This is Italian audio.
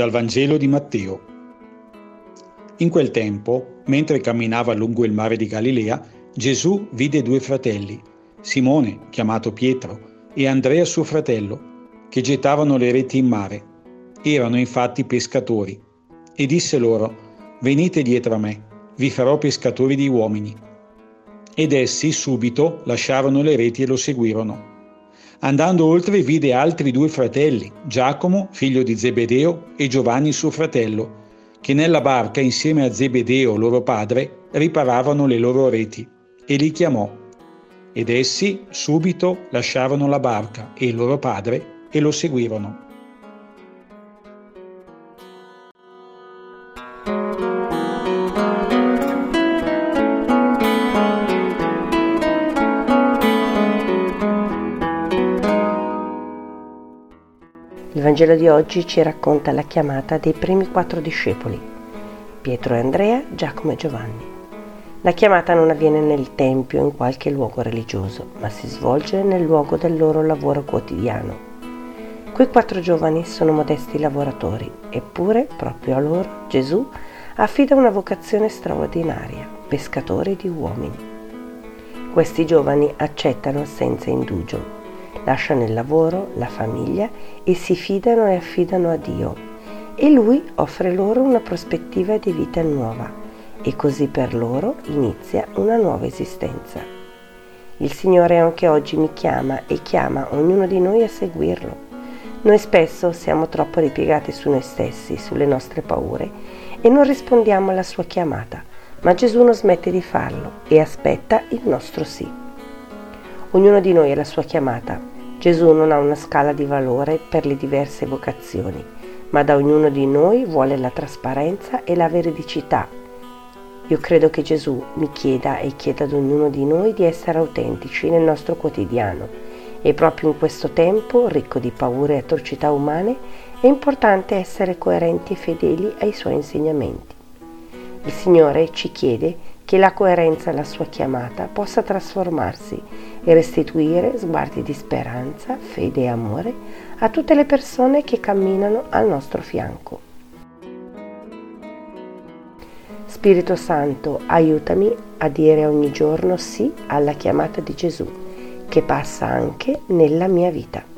Dal Vangelo di Matteo. In quel tempo, mentre camminava lungo il mare di Galilea, Gesù vide due fratelli, Simone, chiamato Pietro, e Andrea suo fratello, che gettavano le reti in mare. Erano infatti pescatori. E disse loro, Venite dietro a me, vi farò pescatori di uomini. Ed essi subito lasciarono le reti e lo seguirono. Andando oltre vide altri due fratelli, Giacomo, figlio di Zebedeo, e Giovanni suo fratello, che nella barca insieme a Zebedeo, loro padre, riparavano le loro reti, e li chiamò. Ed essi subito lasciarono la barca e il loro padre e lo seguirono. Il Vangelo di oggi ci racconta la chiamata dei primi quattro discepoli, Pietro e Andrea, Giacomo e Giovanni. La chiamata non avviene nel Tempio o in qualche luogo religioso, ma si svolge nel luogo del loro lavoro quotidiano. Quei quattro giovani sono modesti lavoratori, eppure proprio a loro Gesù affida una vocazione straordinaria, pescatori di uomini. Questi giovani accettano senza indugio lasciano il lavoro, la famiglia e si fidano e affidano a Dio. E Lui offre loro una prospettiva di vita nuova e così per loro inizia una nuova esistenza. Il Signore anche oggi mi chiama e chiama ognuno di noi a seguirlo. Noi spesso siamo troppo ripiegati su noi stessi, sulle nostre paure e non rispondiamo alla sua chiamata, ma Gesù non smette di farlo e aspetta il nostro sì. Ognuno di noi ha la sua chiamata. Gesù non ha una scala di valore per le diverse vocazioni, ma da ognuno di noi vuole la trasparenza e la veridicità. Io credo che Gesù mi chieda e chieda ad ognuno di noi di essere autentici nel nostro quotidiano e proprio in questo tempo, ricco di paure e atrocità umane, è importante essere coerenti e fedeli ai suoi insegnamenti. Il Signore ci chiede che la coerenza alla sua chiamata possa trasformarsi e restituire sguardi di speranza, fede e amore a tutte le persone che camminano al nostro fianco. Spirito Santo, aiutami a dire ogni giorno sì alla chiamata di Gesù, che passa anche nella mia vita.